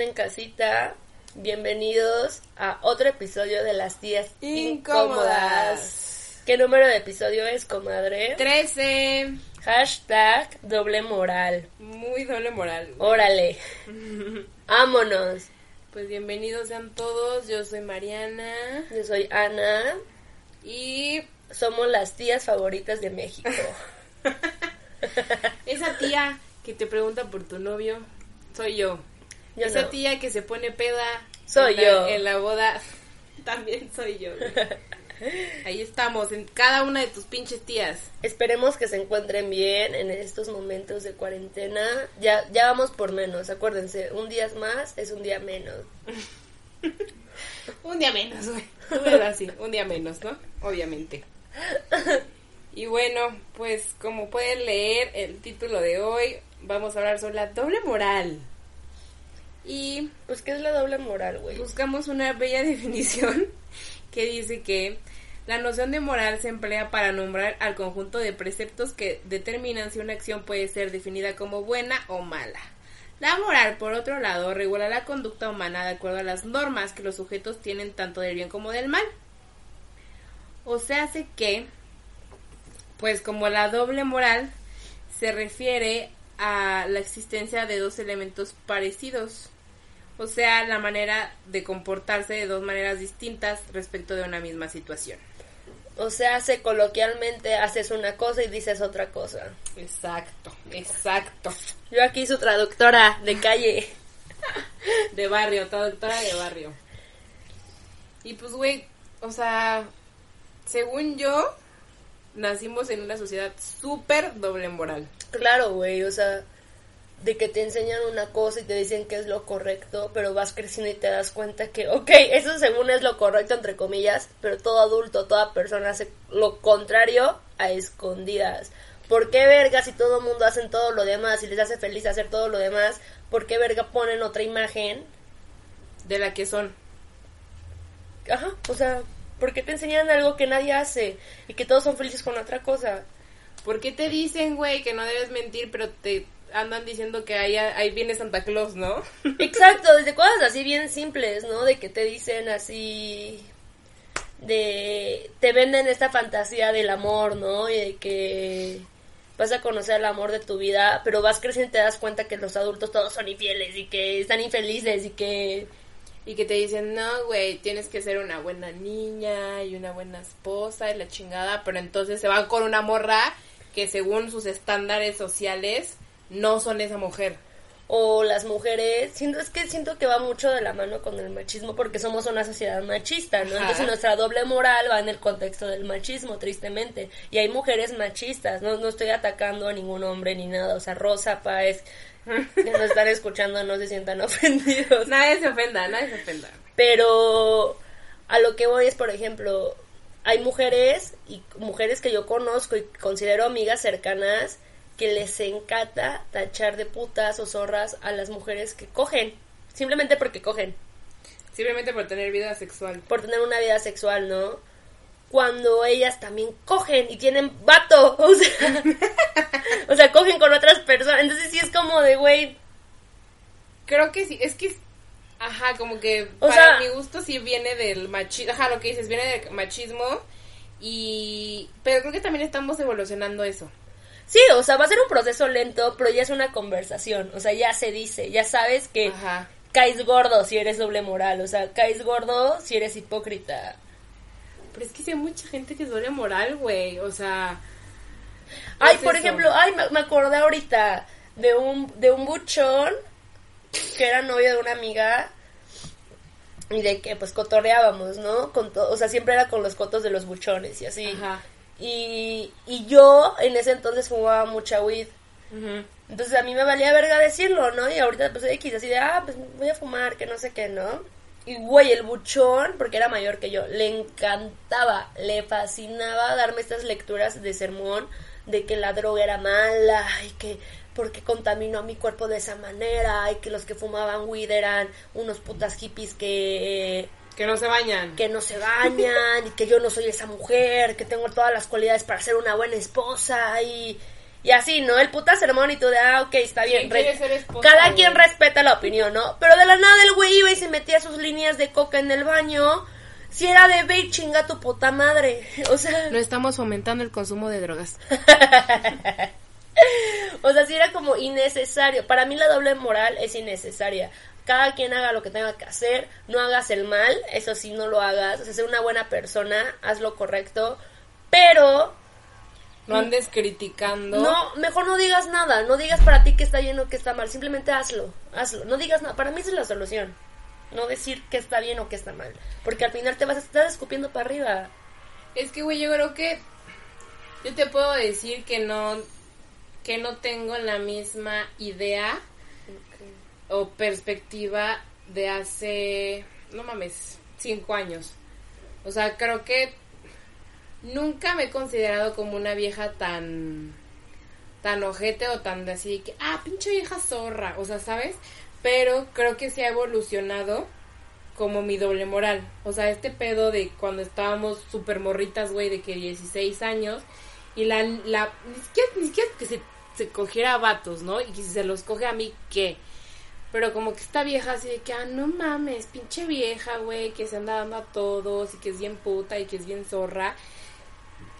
están en casita, bienvenidos a otro episodio de Las Tías Incómodas. ¿Qué número de episodio es, comadre? 13. Hashtag doble moral. Muy doble moral. Órale. Vámonos. Pues bienvenidos sean todos. Yo soy Mariana. Yo soy Ana. Y somos las tías favoritas de México. Esa tía que te pregunta por tu novio, soy yo. Esa tía que se pone peda, soy yo. en la boda, también soy yo. Ahí estamos, en cada una de tus pinches tías. Esperemos que se encuentren bien en estos momentos de cuarentena. Ya, ya vamos por menos, acuérdense, un día más es un día menos. un día menos, güey. así, un día menos, ¿no? Obviamente. Y bueno, pues como pueden leer el título de hoy, vamos a hablar sobre la doble moral. Y pues, ¿qué es la doble moral, güey? Buscamos una bella definición que dice que la noción de moral se emplea para nombrar al conjunto de preceptos que determinan si una acción puede ser definida como buena o mala. La moral, por otro lado, regula la conducta humana de acuerdo a las normas que los sujetos tienen tanto del bien como del mal. O se hace que, pues como la doble moral se refiere a la existencia de dos elementos parecidos, o sea, la manera de comportarse de dos maneras distintas respecto de una misma situación. O sea, hace coloquialmente haces una cosa y dices otra cosa. Exacto, exacto. Yo aquí su traductora de calle. de barrio, traductora de barrio. Y pues, güey, o sea, según yo, nacimos en una sociedad súper doble moral. Claro, güey, o sea, de que te enseñan una cosa y te dicen que es lo correcto, pero vas creciendo y te das cuenta que, ok, eso según es lo correcto, entre comillas, pero todo adulto, toda persona hace lo contrario a escondidas. ¿Por qué verga si todo el mundo hace todo lo demás y les hace feliz hacer todo lo demás? ¿Por qué verga ponen otra imagen? De la que son. Ajá, o sea, ¿por qué te enseñan algo que nadie hace y que todos son felices con otra cosa? ¿Por qué te dicen, güey, que no debes mentir, pero te andan diciendo que ahí, ahí viene Santa Claus, ¿no? Exacto, desde cosas así bien simples, ¿no? De que te dicen así de te venden esta fantasía del amor, ¿no? Y de que vas a conocer el amor de tu vida, pero vas creciendo y te das cuenta que los adultos todos son infieles y que están infelices y que y que te dicen, "No, güey, tienes que ser una buena niña y una buena esposa y la chingada", pero entonces se van con una morra que según sus estándares sociales no son esa mujer. O las mujeres, siento, es que siento que va mucho de la mano con el machismo porque somos una sociedad machista, ¿no? Entonces nuestra doble moral va en el contexto del machismo, tristemente. Y hay mujeres machistas, no, no estoy atacando a ningún hombre ni nada, o sea, Rosa Páez, que nos están escuchando no se sientan ofendidos. Nadie se ofenda, nadie se ofenda. Pero a lo que voy es, por ejemplo, hay mujeres y mujeres que yo conozco y considero amigas cercanas que les encanta tachar de putas o zorras a las mujeres que cogen, simplemente porque cogen. Simplemente por tener vida sexual. Por tener una vida sexual, ¿no? Cuando ellas también cogen y tienen vato, o sea, o sea, cogen con otras personas. Entonces sí es como de, güey. Creo que sí, es que, ajá, como que para mi gusto sí viene del machismo, ajá, lo que dices, viene del machismo y... Pero creo que también estamos evolucionando eso. Sí, o sea, va a ser un proceso lento, pero ya es una conversación. O sea, ya se dice, ya sabes que caes gordo si eres doble moral. O sea, caes gordo si eres hipócrita. Pero es que sí hay mucha gente que es doble moral, güey. O sea. Ay, por ejemplo, ay, me, acordé ahorita de un, de un buchón que era novio de una amiga y de que pues cotorreábamos, ¿no? Con o sea, siempre era con los cotos de los buchones y así. Ajá. Y, y yo en ese entonces fumaba mucha weed. Entonces a mí me valía verga decirlo, ¿no? Y ahorita pues X, así de, ah, pues voy a fumar, que no sé qué, ¿no? Y güey, el buchón, porque era mayor que yo, le encantaba, le fascinaba darme estas lecturas de sermón de que la droga era mala y que porque contaminó mi cuerpo de esa manera y que los que fumaban weed eran unos putas hippies que que no se bañan. Que no se bañan y que yo no soy esa mujer, que tengo todas las cualidades para ser una buena esposa y, Y así, ¿no? El puta sermón y tú de, ah, ok, está bien. ¿Quién quiere re- ser esposa, Cada güey? quien respeta la opinión, ¿no? Pero de la nada el güey iba y se metía sus líneas de coca en el baño. Si era de ve y chinga tu puta madre. O sea, No estamos fomentando el consumo de drogas. o sea, si era como innecesario. Para mí la doble moral es innecesaria. Cada quien haga lo que tenga que hacer, no hagas el mal, eso sí, no lo hagas. O sea, sé una buena persona, haz lo correcto, pero No andes criticando. no, mejor no digas nada, no digas para ti que está bien o que está mal, simplemente hazlo, hazlo, no digas nada. Para mí esa es la solución, no decir que está bien o que está mal, porque al final te vas a estar escupiendo para arriba. Es que, güey, yo creo que yo te puedo decir que no que no tengo la misma idea o perspectiva de hace, no mames, cinco años. O sea, creo que nunca me he considerado como una vieja tan tan ojete o tan de así que, ah, pinche vieja zorra, o sea, ¿sabes? Pero creo que se ha evolucionado como mi doble moral. O sea, este pedo de cuando estábamos súper morritas, güey, de que 16 años, y la, la ni siquiera, ni siquiera que se, se cogiera a vatos, ¿no? Y que si se los coge a mí, ¿qué? Pero como que esta vieja así de que, ah, no mames, pinche vieja, güey, que se anda dando a todos y que es bien puta y que es bien zorra.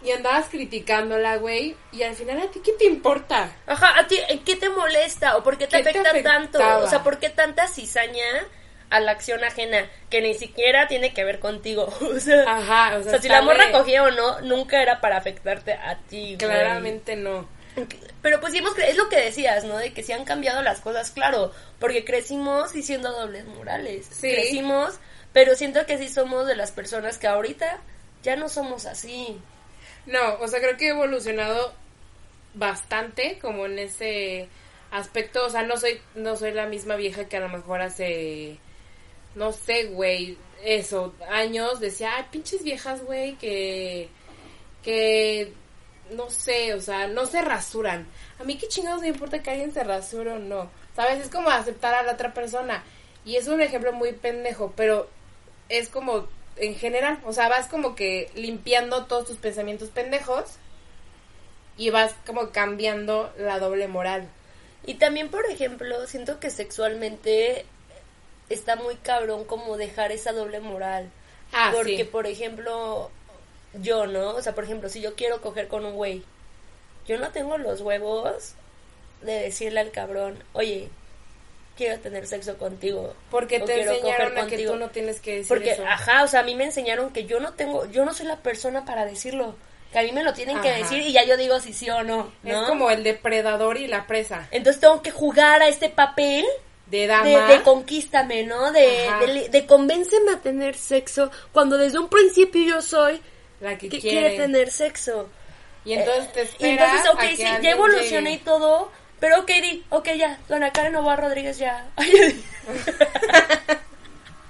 Y andabas criticándola, güey, y al final a ti, ¿qué te importa? Ajá, ¿a ti qué te molesta o por qué te ¿Qué te afecta tanto? O sea, ¿por qué tanta cizaña a la acción ajena que ni siquiera tiene que ver contigo? O sea, Ajá, o o sea, si la morra cogía o no, nunca era para afectarte a ti. güey. Claramente no. Pero pues sí hemos cre- es lo que decías, ¿no? De que sí han cambiado las cosas, claro, porque crecimos diciendo dobles morales. Sí. Crecimos, pero siento que sí somos de las personas que ahorita ya no somos así. No, o sea, creo que he evolucionado bastante como en ese aspecto, o sea, no soy no soy la misma vieja que a lo mejor hace no sé, güey, eso, años decía, "Ay, pinches viejas, güey, que que no sé, o sea, no se rasuran. A mí qué chingados me importa que alguien se rasure o no. ¿Sabes? Es como aceptar a la otra persona. Y es un ejemplo muy pendejo, pero es como en general, o sea, vas como que limpiando todos tus pensamientos pendejos y vas como cambiando la doble moral. Y también, por ejemplo, siento que sexualmente está muy cabrón como dejar esa doble moral. Ah, Porque, sí. por ejemplo, yo, ¿no? O sea, por ejemplo, si yo quiero coger con un güey, yo no tengo los huevos de decirle al cabrón, oye, quiero tener sexo contigo. Porque te enseñaron que contigo". tú no tienes que decir Porque, eso. ajá, o sea, a mí me enseñaron que yo no tengo, yo no soy la persona para decirlo. Que a mí me lo tienen que decir y ya yo digo si sí o no, ¿no? Es como el depredador y la presa. Entonces tengo que jugar a este papel De dama. de, de conquístame, ¿no? De, de, de convénceme a tener sexo cuando desde un principio yo soy la que, que quiere. tener sexo. Y entonces te Y esperas entonces, ok, sí, ya evolucioné y todo, pero ok, di, ok, ya, dona Karen Novoa Rodríguez ya. Ay, Di,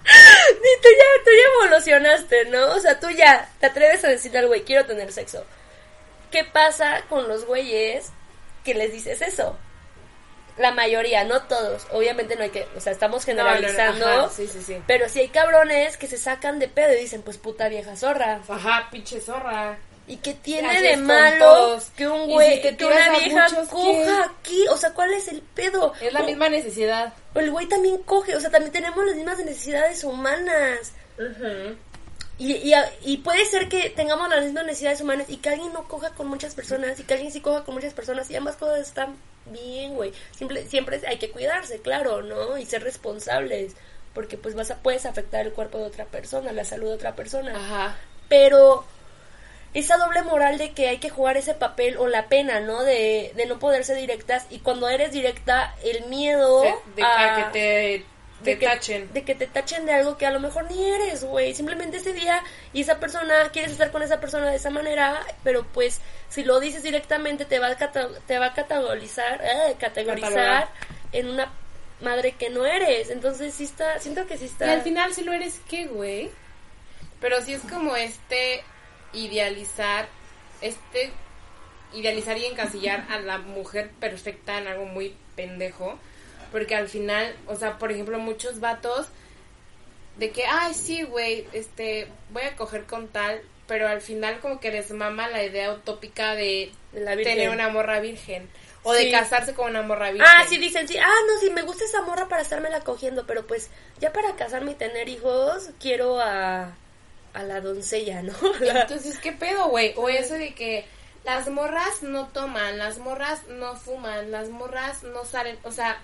tú ya, tú ya evolucionaste, ¿no? O sea, tú ya te atreves a decirle al güey, quiero tener sexo. ¿Qué pasa con los güeyes que les dices eso? La mayoría, no todos. Obviamente no hay que, o sea, estamos No, no, no, generalizando. ajá, sí, sí, sí. Pero si hay cabrones que se sacan de pedo y dicen, pues puta vieja zorra. Ajá, pinche zorra. ¿Y qué tiene de malo que un güey, si te que una vieja muchos, coja aquí? O sea, ¿cuál es el pedo? Es la O- misma necesidad. el güey también coge, o sea, también tenemos las mismas necesidades humanas. Y, y, y puede ser que tengamos las mismas necesidades humanas y que alguien no coja con muchas personas y que alguien sí coja con muchas personas y ambas cosas están bien, güey. Siempre, siempre hay que cuidarse, claro, ¿no? Y ser responsables. Porque pues vas a, puedes afectar el cuerpo de otra persona, la salud de otra persona Ajá. pero esa doble moral de que hay que jugar ese papel o la pena, ¿no? De, de no poder ser directas y cuando eres directa, el miedo De, de a- que te, te de que, tachen. de que te tachen de algo que a lo mejor ni eres, güey. Simplemente ese día y esa persona, quieres estar con esa persona de esa manera, pero pues si lo dices directamente te va a, cata- te va a categorizar, eh, categorizar Catalogar. en una madre que no eres. Entonces sí está, siento que sí está. Y al final, si lo eres, ¿qué, güey? Pero sí es como este idealizar, este idealizar y encasillar a la mujer perfecta en algo muy pendejo. Porque al final, o sea, por ejemplo, muchos vatos de que, ay, sí, güey, este, voy a coger con tal, pero al final como que les mama la idea utópica de La tener una morra virgen. O Sí. de casarse con una morra virgen. Ah, sí, dicen, sí, ah, no, sí, me gusta esa morra para estármela cogiendo, pero pues ya para casarme y tener hijos, quiero a, a la doncella, ¿no? Entonces, ¿qué pedo, güey? O eso de que las morras no toman, las morras no fuman, las morras no salen, o sea,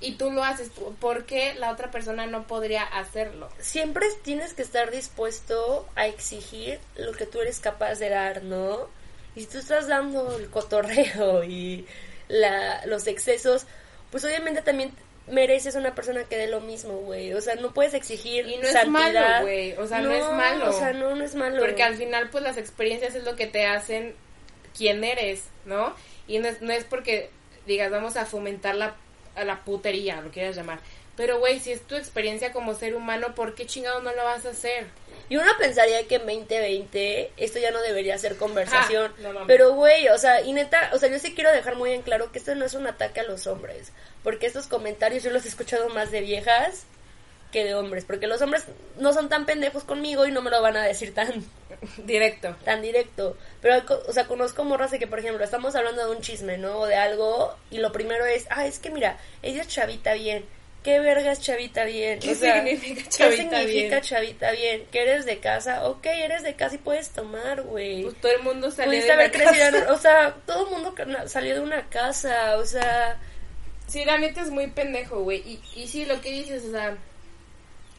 y tú lo haces, ¿por qué la otra persona no podría hacerlo? Siempre tienes que estar dispuesto a exigir lo que tú eres capaz de dar, ¿no? Y si tú estás dando el cotorreo y la, los excesos, pues obviamente también mereces una persona que dé lo mismo, güey. O sea, no puedes exigir Y no es santidad. malo, güey. O sea, no es malo. O sea, no, no es malo. Porque al final, pues las experiencias es lo que te hacen quién eres, ¿no? Y no es, no es porque digas, vamos a fomentar la, a la putería, lo quieras llamar. Pero, güey, si es tu experiencia como ser humano, ¿por qué chingado no lo vas a hacer? Y uno pensaría que en 2020 esto ya no debería ser conversación. Ah, no pero, güey, o sea, y neta, o sea, yo sí quiero dejar muy en claro que esto no es un ataque a los hombres. Porque estos comentarios yo los he escuchado más de viejas que de hombres. Porque los hombres no son tan pendejos conmigo y no me lo van a decir tan, Directo. tan directo. Pero, o sea, conozco morras de que, por ejemplo, estamos hablando de un chisme, ¿no? O de algo, y lo primero es, ah, es que mira, ella es chavita bien. ¿Qué verga es chavita bien? ¿Qué O sea, significa ¿Qué chavita significa bien? chavita bien? ¿Que eres de casa? Ok, eres de casa y puedes tomar, güey. Pues todo el mundo salió Pudiste de haber crecido, o sea, todo el mundo salió de una casa, o sea, Sí, la neta es muy pendejo, güey. Y, y sí, lo que dices, o sea,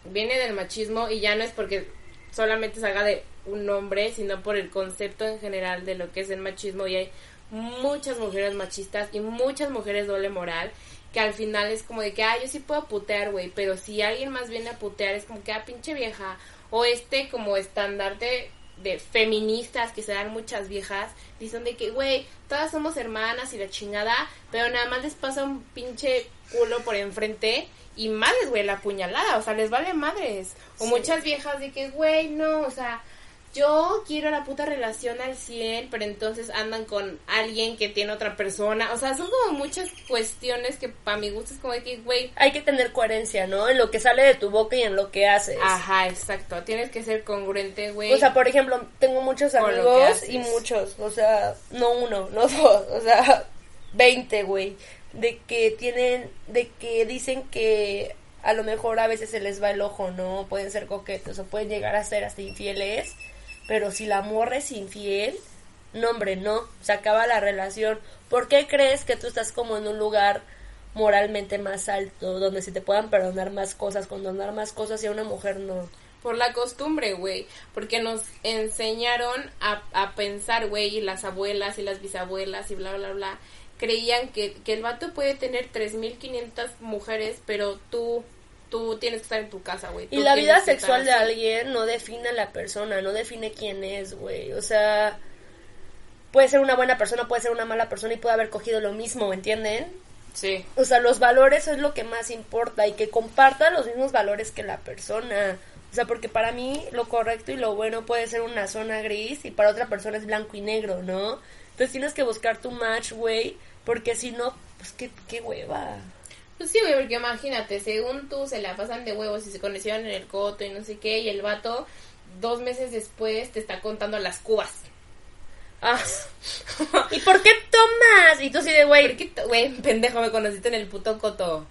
viene del machismo y ya no es porque solamente se haga de un hombre, sino por el concepto en general de lo que es el machismo. Y hay muchas mujeres machistas y muchas mujeres doble moral que al final es como de que, ah, yo sí puedo putear, güey, pero si alguien más viene a putear es como que, ah, pinche vieja. O este como estandarte de feministas que se dan muchas viejas, dicen de que, güey, todas somos hermanas y la chingada, pero nada más les pasa un pinche culo por enfrente y madres, güey, la puñalada, o sea, les vale madres. O Sí. muchas viejas de que, güey, no, o sea, yo quiero la puta relación al 100, pero entonces andan con alguien que tiene otra persona. O sea, son como muchas cuestiones que para mi gusto es como de que, güey, hay que tener coherencia, ¿no? En lo que sale de tu boca y en lo que haces. ajá, exacto, tienes que ser congruente, güey. O sea, por ejemplo, tengo muchos amigos y muchos, o sea, no uno, no dos, o sea, 20, güey, de que tienen, de que dicen que a lo mejor a veces se les va el ojo, ¿no? Pueden ser coquetos o pueden llegar a ser hasta infieles, pero si la morra es infiel, no, hombre, no, se acaba la relación. ¿Por qué crees que tú estás como en un lugar moralmente más alto, donde se te puedan perdonar más cosas, condonar más cosas y a una mujer no? Por la costumbre, güey. Porque nos enseñaron a, a pensar, güey, y las abuelas y las bisabuelas y bla, bla, bla. Creían que, que el vato puede tener 3.500 mujeres, pero tú, tú tienes que estar en tu casa, güey. Y la vida sexual de alguien no define a la persona, no define quién es, güey. O sea, puede ser una buena persona, puede ser una mala persona y puede haber cogido lo mismo, ¿entienden? Sí. O sea, los valores es lo que más importa y que comparta los mismos valores que la persona. O sea, porque para mí lo correcto y lo bueno puede ser una zona gris y para otra persona es blanco y negro, ¿no? Entonces tienes que buscar tu match, güey, porque si no, pues qué, qué hueva. Pues sí, güey, porque imagínate, según tú se la pasan de huevos y se conocieron en el coto y no sé qué, y el vato dos meses después te está contando las cubas. Ah. ¿Y por qué tomas? Y tú sí de, güey, ¿Por qué, t- güey, pendejo, me conociste en el puto coto?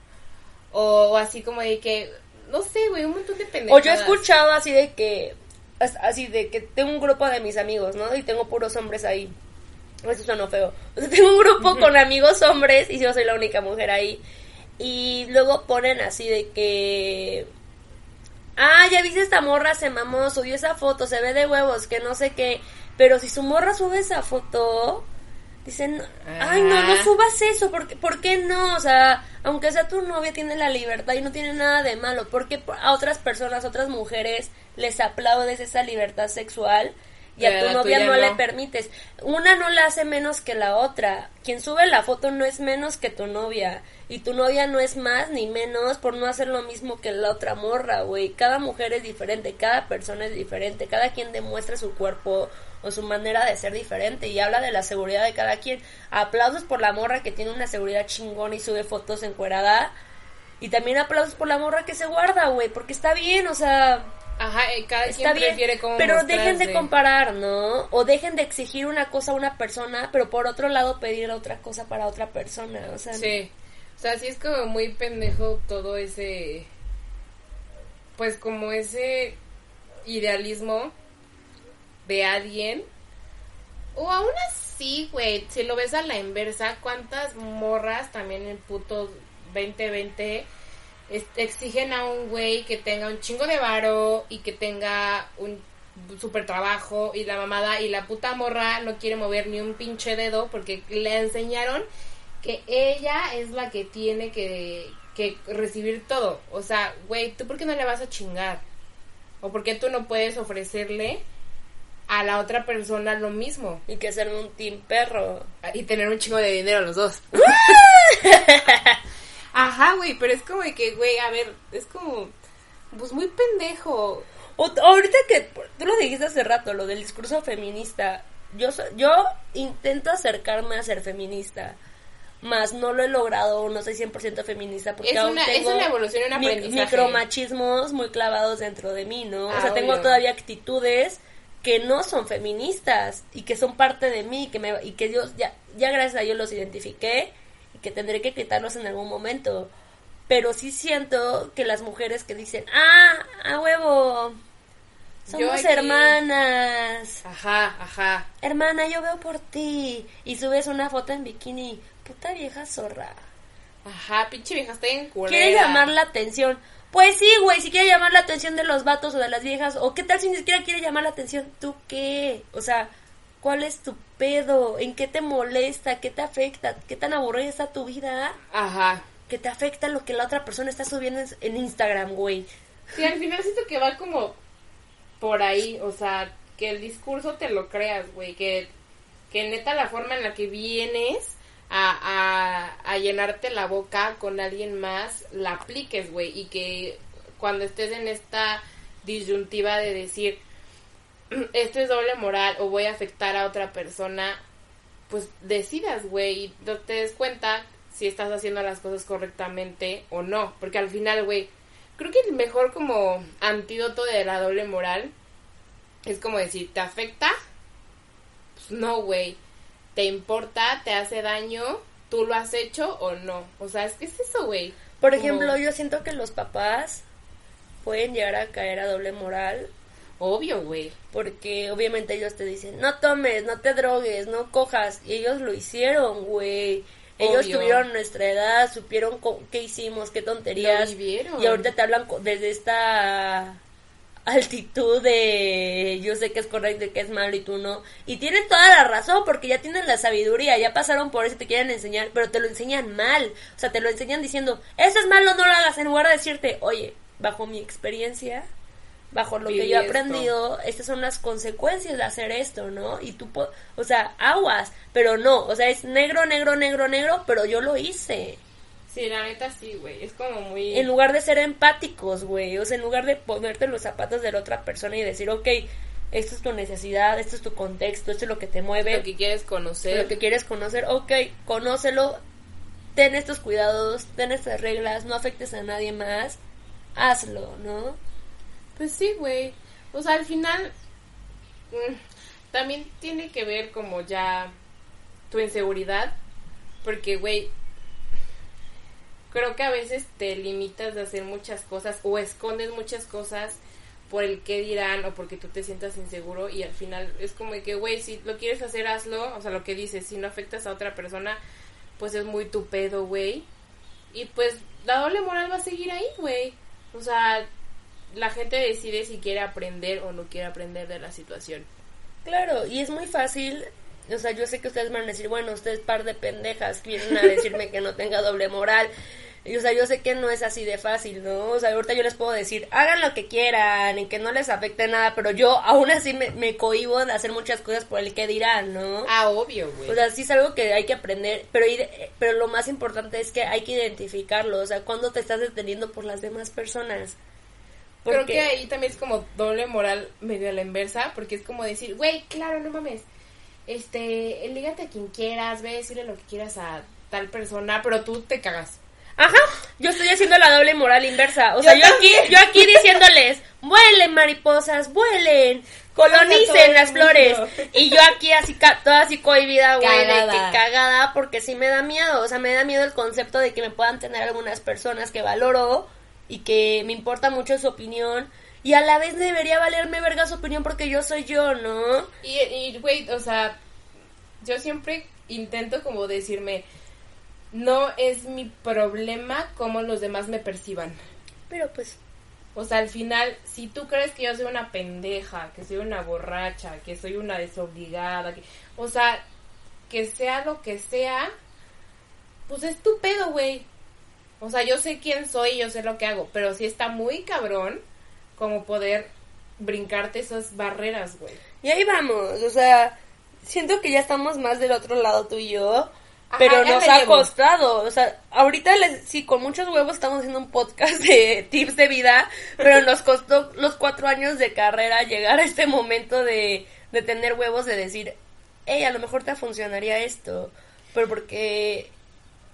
O, así como de que, no sé, güey, un montón de O pendejadas. yo he escuchado así de que, as- así de que tengo un grupo de mis amigos, ¿no? Y tengo puros hombres ahí. Eso suena feo. O sea, tengo un grupo con amigos hombres y yo soy la única mujer ahí. Y luego ponen así de que... Ah, ya viste esta morra, se mamó, subió esa foto, se ve de huevos, que no sé qué. Pero si su morra sube esa foto, dicen, ay, no, no subas eso, ¿por qué, ¿por qué no? O sea, aunque sea tu novia, tiene la libertad y no tiene nada de malo. ¿Por qué a otras personas, a otras mujeres, les aplaudes esa libertad sexual y Pero a a tu novia no. le permites? Una no la hace menos que la otra. Quien sube la foto no es menos que tu novia. Y tu novia no es más ni menos por no hacer lo mismo que la otra morra, güey. Cada mujer es diferente, cada persona es diferente, cada quien demuestra su cuerpo o su manera de ser diferente y habla de la seguridad de cada quien. Aplausos por la morra que tiene una seguridad chingona y sube fotos encuerada. Y también aplausos por la morra que se guarda, güey, porque está bien, o sea, Ajá, cada está quien bien. prefiere cómo pero dejen de comparar, ¿no? O dejen de exigir una cosa a una persona, pero por otro lado pedir otra cosa para otra persona, o sea, Sí. O sea, sí es como muy pendejo todo ese. Pues como ese idealismo de alguien. O aún así, güey, si lo ves a la inversa, ¿cuántas morras también en puto 2020 es- exigen a un güey que tenga un chingo de varo y que tenga un super trabajo y la mamada y la puta morra no quiere mover ni un pinche dedo porque le enseñaron que ella es la que tiene que, que recibir todo. O sea, güey, ¿tú por qué no le vas a chingar? ¿O por qué tú no puedes ofrecerle a la otra persona lo mismo? y que ser un team perro. Y tener un chingo de dinero los dos. Ajá, güey, pero es como de que, güey, a ver, es como, pues muy pendejo. O- ahorita que tú lo dijiste hace rato, lo del discurso feminista, yo yo intento acercarme a ser feminista, más no lo he logrado, no soy 100% feminista porque Es aún una- es tengo una evolución un aprendizaje. micromachismos muy clavados dentro de mí, ¿no? o Ah, sea, tengo obvio. todavía actitudes que no son feministas y que son parte de mí que me, y que yo ya, ya gracias a Dios los identifiqué que tendré que quitarlos en algún momento. Pero sí siento que las mujeres que dicen, ah, a huevo, somos hermanas. Ajá, ajá. Hermana, yo veo por ti. Y subes una foto en bikini. Puta vieja zorra. Ajá, pinche vieja, está en culera. Quiere llamar la atención. Pues sí, güey, si quiere llamar la atención de los vatos o de las viejas. O qué tal si ni siquiera quiere llamar la atención. ¿Tú qué? O sea, ¿cuál es tu pedo? ¿En qué te molesta? ¿Qué te afecta? ¿Qué tan aburrida está tu vida? Ajá. Que te afecta lo que la otra persona está subiendo en- en Instagram, güey. Sí, al final siento que va como por ahí, o sea, que el discurso te lo creas, güey, que, que neta la forma en la que vienes a, a, a llenarte la boca con alguien más, la apliques, güey, y que cuando estés en esta disyuntiva de decir, esto es doble moral o voy a afectar a otra persona, pues decidas, güey, y no te des cuenta si estás haciendo las cosas correctamente o no, porque al final, güey, creo que el mejor como antídoto de la doble moral es como decir, ¿te afecta? Pues no, güey. ¿Te importa? ¿Te hace daño? ¿Tú lo has hecho o no? O sea, es que es eso, güey. Por Como- ejemplo, yo siento que los papás pueden llegar a caer a doble moral Obvio, güey. porque obviamente ellos te dicen, no tomes, no te drogues, no cojas, y ellos lo hicieron, güey. Ellos Obvio. tuvieron nuestra edad, supieron co- qué hicimos, qué tonterías. Lo vivieron. Y ahorita te hablan desde esta altitud de yo sé que es correcto y que es malo y tú no. Y tienen toda la razón porque ya tienen la sabiduría, ya pasaron por eso y te quieren enseñar, pero te lo enseñan mal. O sea, te lo enseñan diciendo, eso es malo, no lo hagas, en lugar de decirte, oye, bajo mi experiencia, bajo lo que yo he esto. aprendido, estas son las consecuencias de hacer esto, ¿no? Y tú, po- o sea, aguas, pero no, o sea, es negro, negro, negro, negro, pero yo lo hice. Sí, la neta sí, güey. Es como muy... En lugar de ser empáticos, güey. O sea, en lugar de ponerte los zapatos de la otra persona y decir, ok, esto es tu necesidad, esto es tu contexto, esto es lo que te mueve, Lo que quieres conocer. lo que quieres conocer, ok, conócelo, ten estos cuidados, ten estas reglas, no afectes a nadie más, hazlo, ¿no? Pues sí, güey. O sea, al final mm, también tiene que ver como ya tu inseguridad. Porque, güey, creo que a veces te limitas de hacer muchas cosas o escondes muchas cosas por el qué dirán o porque tú te sientas inseguro y al final es como que, güey, si lo quieres hacer, hazlo. O sea, lo que dices, si no afectas a otra persona, pues es muy tu pedo, güey. Y pues la doble moral va a seguir ahí, güey. O sea, la gente decide si quiere aprender o no quiere aprender de la situación. Claro, y es muy fácil, o sea, yo sé que ustedes van a decir, bueno, ustedes par de pendejas vienen a decirme que no tenga doble moral. Y, o sea, yo sé que no es así de fácil, ¿no? O sea, ahorita yo les puedo decir, hagan lo que quieran y que no les afecte nada, pero yo aún así me, me cohibo de hacer muchas cosas por el que dirán, ¿no? Ah, obvio, güey. O sea, sí es algo que hay que aprender, pero, pero lo más importante es que hay que identificarlo, o sea, cuando te estás deteniendo por las demás personas. Creo que ahí también es como doble moral medio a la inversa, porque es como decir, güey, claro, no mames. Este, lígate a quien quieras, ve decirle lo que quieras a tal persona, pero tú te cagas. Ajá, yo estoy haciendo la doble moral inversa. O sea, yo, aquí, yo aquí diciéndoles, vuelen mariposas, vuelen, colonicen las flores. Y yo aquí así, toda así cohibida, güey, de que cagada, porque sí me da miedo. O sea, me da miedo el concepto de que me puedan tener algunas personas que valoro y que me importa mucho su opinión. Y a la vez debería valerme verga su opinión porque yo soy yo, ¿no? Y, güey, o sea, yo siempre intento como decirme, no es mi problema cómo los demás me perciban. Pero pues... O sea, al final, si tú crees que yo soy una pendeja, que soy una borracha, que soy una desobligada, que, o sea, que sea lo que sea, pues es tu pedo, güey. O sea, yo sé quién soy y yo sé lo que hago, pero sí está muy cabrón como poder brincarte esas barreras, güey. Y ahí vamos, o sea, siento que ya estamos más del otro lado tú y yo pero nos ha costado, o sea, ahorita les, sí, con muchos huevos estamos haciendo un podcast de tips de vida, pero nos costó los cuatro años de carrera llegar a este momento de, de tener huevos de decir, hey, a lo mejor te funcionaría esto, pero porque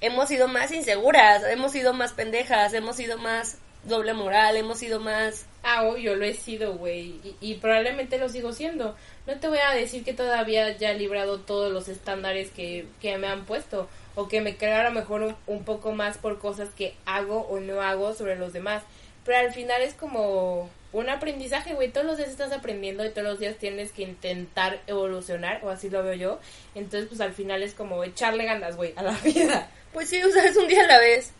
hemos sido más inseguras, hemos sido más pendejas, hemos sido más doble moral, hemos sido más... Ah, obvio, lo he sido, güey, y, probablemente lo sigo siendo no te voy a decir que todavía ya he librado todos los estándares que, me han puesto o que me creo a lo mejor un, poco más por cosas que hago o no hago sobre los demás. Pero al final es como un aprendizaje, güey. Todos los días estás aprendiendo y todos los días tienes que intentar evolucionar, o así lo veo yo. Entonces, pues al final es como echarle ganas, güey, a la vida. Pues sí, o sea, es un día a la vez.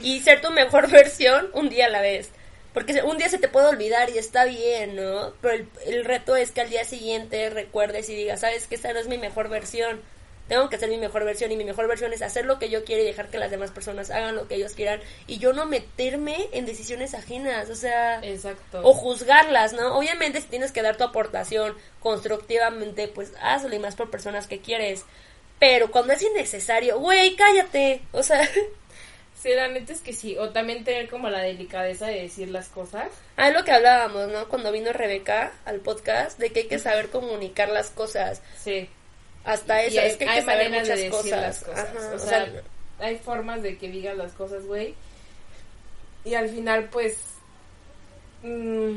Y ser tu mejor versión un día a la vez. Porque un día se te puede olvidar y está bien, ¿no? Pero el, reto es que al día siguiente recuerdes y digas, sabes que esta no es mi mejor versión. Tengo que hacer mi mejor versión y mi mejor versión es hacer lo que yo quiero y dejar que las demás personas hagan lo que ellos quieran y yo no meterme en decisiones ajenas, o sea, Exacto. o juzgarlas, ¿no? Obviamente si tienes que dar tu aportación constructivamente, pues hazlo y más por personas que quieres. Pero cuando es innecesario, güey, cállate, o sea, Sí, la neta es que sí. O también tener como la delicadeza de decir las cosas. Ah, es lo que hablábamos, ¿no? Cuando vino Rebeca al podcast, de que hay que saber comunicar las cosas. Sí. Hasta eso, es que hay, que saber muchas de cosas. Las cosas. o, sea, hay formas de que digas las cosas, güey. Y al final, pues. Mmm,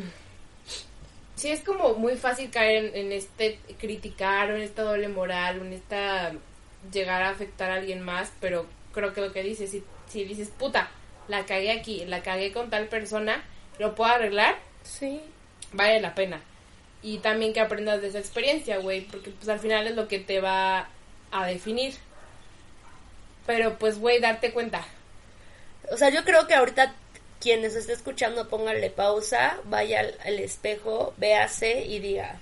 sí, es como muy fácil caer en, en este criticar en esta doble moral en esta llegar a afectar a alguien más, pero creo que lo que dices, si si dices, puta, la cagué aquí, la cagué con tal persona, ¿lo puedo arreglar? Sí. Vale la pena. Y también que aprendas de esa experiencia, güey, porque pues al final es lo que te va a definir. Pero pues, güey, darte cuenta. O sea, yo creo que ahorita quienes esté escuchando, pónganle pausa, vaya al, al espejo, véase y diga,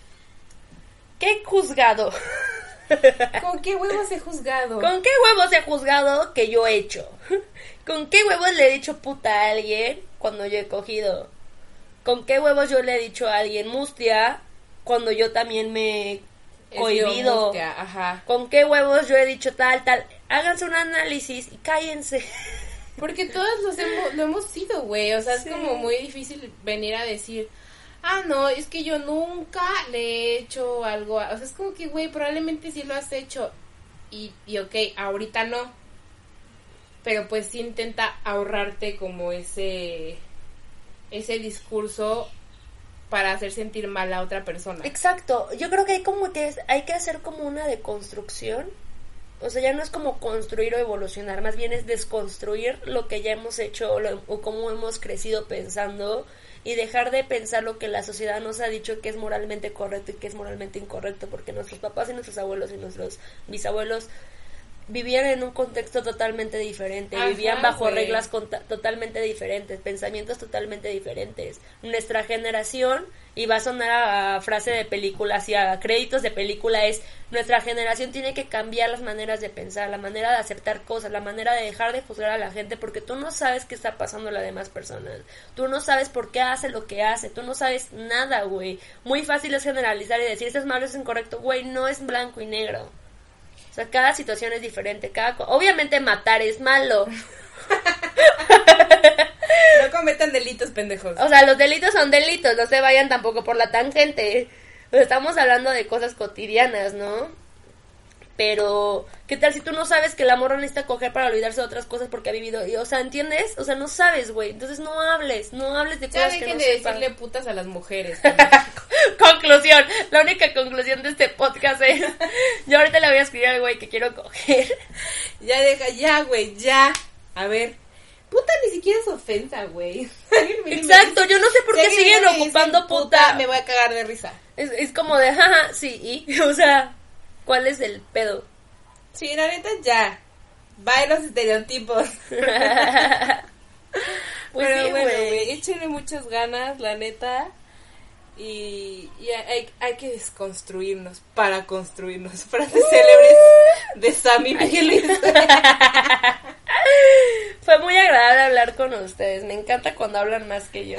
¿qué juzgado? ¿Con qué huevos he juzgado? ¿Con qué huevos he juzgado que yo he hecho? ¿Con qué huevos le he dicho puta a alguien cuando yo he cogido? ¿Con qué huevos yo le he dicho a alguien mustia cuando yo también me he cohibido? ¿Con qué huevos yo he dicho tal, tal? Háganse un análisis y cállense. Porque todos los hemos, lo hemos sido, güey. O sea, es como muy difícil venir a decir, ah, no, es que yo nunca le he hecho algo. O sea, es como que, güey, probablemente sí lo has hecho. Y, y ok, ahorita no. Pero pues sí intenta ahorrarte como ese, ese discurso para hacer sentir mal a otra persona. Exacto. Yo creo que hay como que hay que hacer como una deconstrucción. O sea, ya no es como construir o evolucionar, más bien es desconstruir lo que ya hemos hecho o, o cómo hemos crecido pensando y dejar de pensar lo que la sociedad nos ha dicho que es moralmente correcto y que es moralmente incorrecto, porque nuestros papás y nuestros abuelos y nuestros bisabuelos vivían en un contexto totalmente diferente, vivían bajo reglas totalmente diferentes, pensamientos totalmente diferentes. Nuestra generación, y va a sonar a, frase de película, así a créditos de película, es nuestra generación tiene que cambiar las maneras de pensar, la manera de aceptar cosas, la manera de dejar de juzgar a la gente, porque tú no sabes qué está pasando a las demás personas, tú no sabes por qué hace lo que hace, tú no sabes nada, güey. Muy fácil es generalizar y decir, esto es malo, esto es incorrecto, güey, no es blanco y negro o sea, cada situación es diferente. Cada Obviamente matar es malo. no cometan delitos, pendejos. O sea, los delitos son delitos, no se vayan tampoco por la tangente. estamos hablando de cosas cotidianas, ¿no? Pero, ¿qué tal si tú no sabes que la morra necesita coger para olvidarse de otras cosas porque ha vivido? Y, o sea, ¿entiendes? O sea, no sabes, güey. Entonces no hables, no hables de Ya cosas que no de sepan. decirle putas a las mujeres. conclusión, la única conclusión de este podcast es, yo ahorita le voy a escribir al güey que quiero coger. ya deja, ya, güey, ya. A ver. Puta ni siquiera es ofensa, güey. Exacto, yo no sé por qué siguen ocupando puta. Me voy a cagar de risa. Es, es como de, jaja, sí, y, o sea, ¿cuál es el pedo? Sí, la neta, ya. Bye los estereotipos. Pues Pero sí, bueno, güey. échenle muchas ganas, la neta. Y, y hay, hay que desconstruirnos para construirnos. Frases célebres de Sammy Miguelis. Fue muy agradable hablar con ustedes. Me encanta cuando hablan más que yo.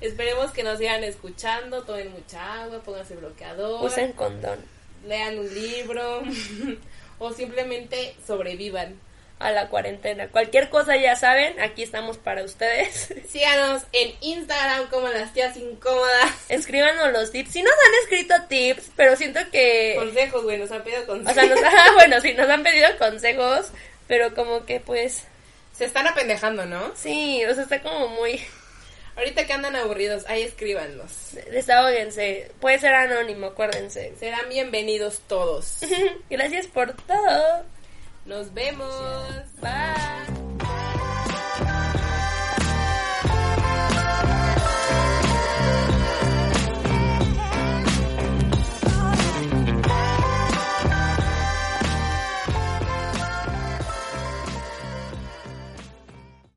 Esperemos que nos sigan escuchando, tomen mucha agua, pónganse bloqueador, Usen condón lean un libro o simplemente sobrevivan. a la cuarentena. Cualquier cosa ya saben, aquí estamos para ustedes. Síganos en Instagram como las tías incómodas. Escríbanos los tips. Si nos han escrito tips, pero siento que... Consejos, güey, nos han pedido O consejos. sea, nos, ah, bueno, sí, nos han pedido consejos, pero como que pues... Se están apendejando, ¿no? Sí, o sea, está como muy... Ahorita que andan aburridos, ahí escríbanos. Desahóguense. Puede ser anónimo, acuérdense. Serán bienvenidos todos. Gracias por todo. Nos vemos. Bye.